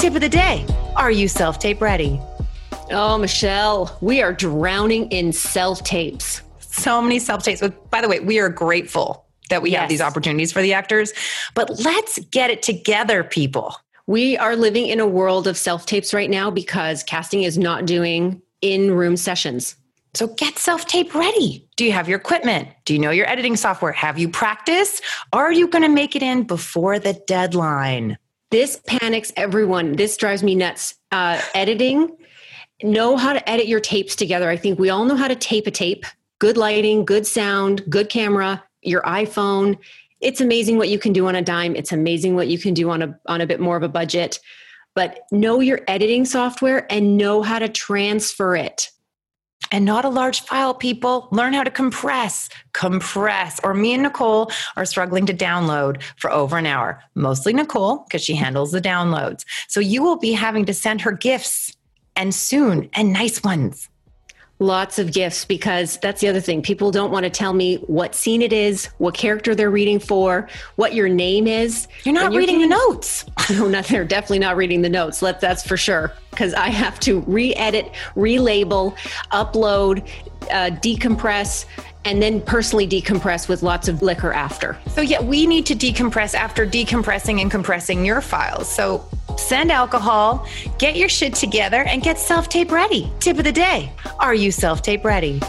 Tip of the day Are you self tape ready? Oh, Michelle, we are drowning in self tapes. So many self tapes. By the way, we are grateful that we yes. have these opportunities for the actors, but let's get it together, people. We are living in a world of self tapes right now because casting is not doing in room sessions. So get self tape ready. Do you have your equipment? Do you know your editing software? Have you practiced? Are you going to make it in before the deadline? This panics everyone. This drives me nuts. Uh, editing, know how to edit your tapes together. I think we all know how to tape a tape. Good lighting, good sound, good camera, your iPhone. It's amazing what you can do on a dime. It's amazing what you can do on a on a bit more of a budget. But know your editing software and know how to transfer it and not a large file, people. Learn how to compress, compress. Or me and Nicole are struggling to download for over an hour. Mostly Nicole, because she handles the downloads. So you will be having to send her gifts and soon and nice ones. Lots of gifts because that's the other thing. People don't want to tell me what scene it is, what character they're reading for, what your name is. You're not you're reading getting, the notes. No, not they're definitely not reading the notes. Let that's for sure. Because I have to re-edit, relabel, upload, uh, decompress, and then personally decompress with lots of liquor after. So yeah, we need to decompress after decompressing and compressing your files. So send alcohol, get your shit together, and get self tape ready. Tip of the day Are you self tape ready?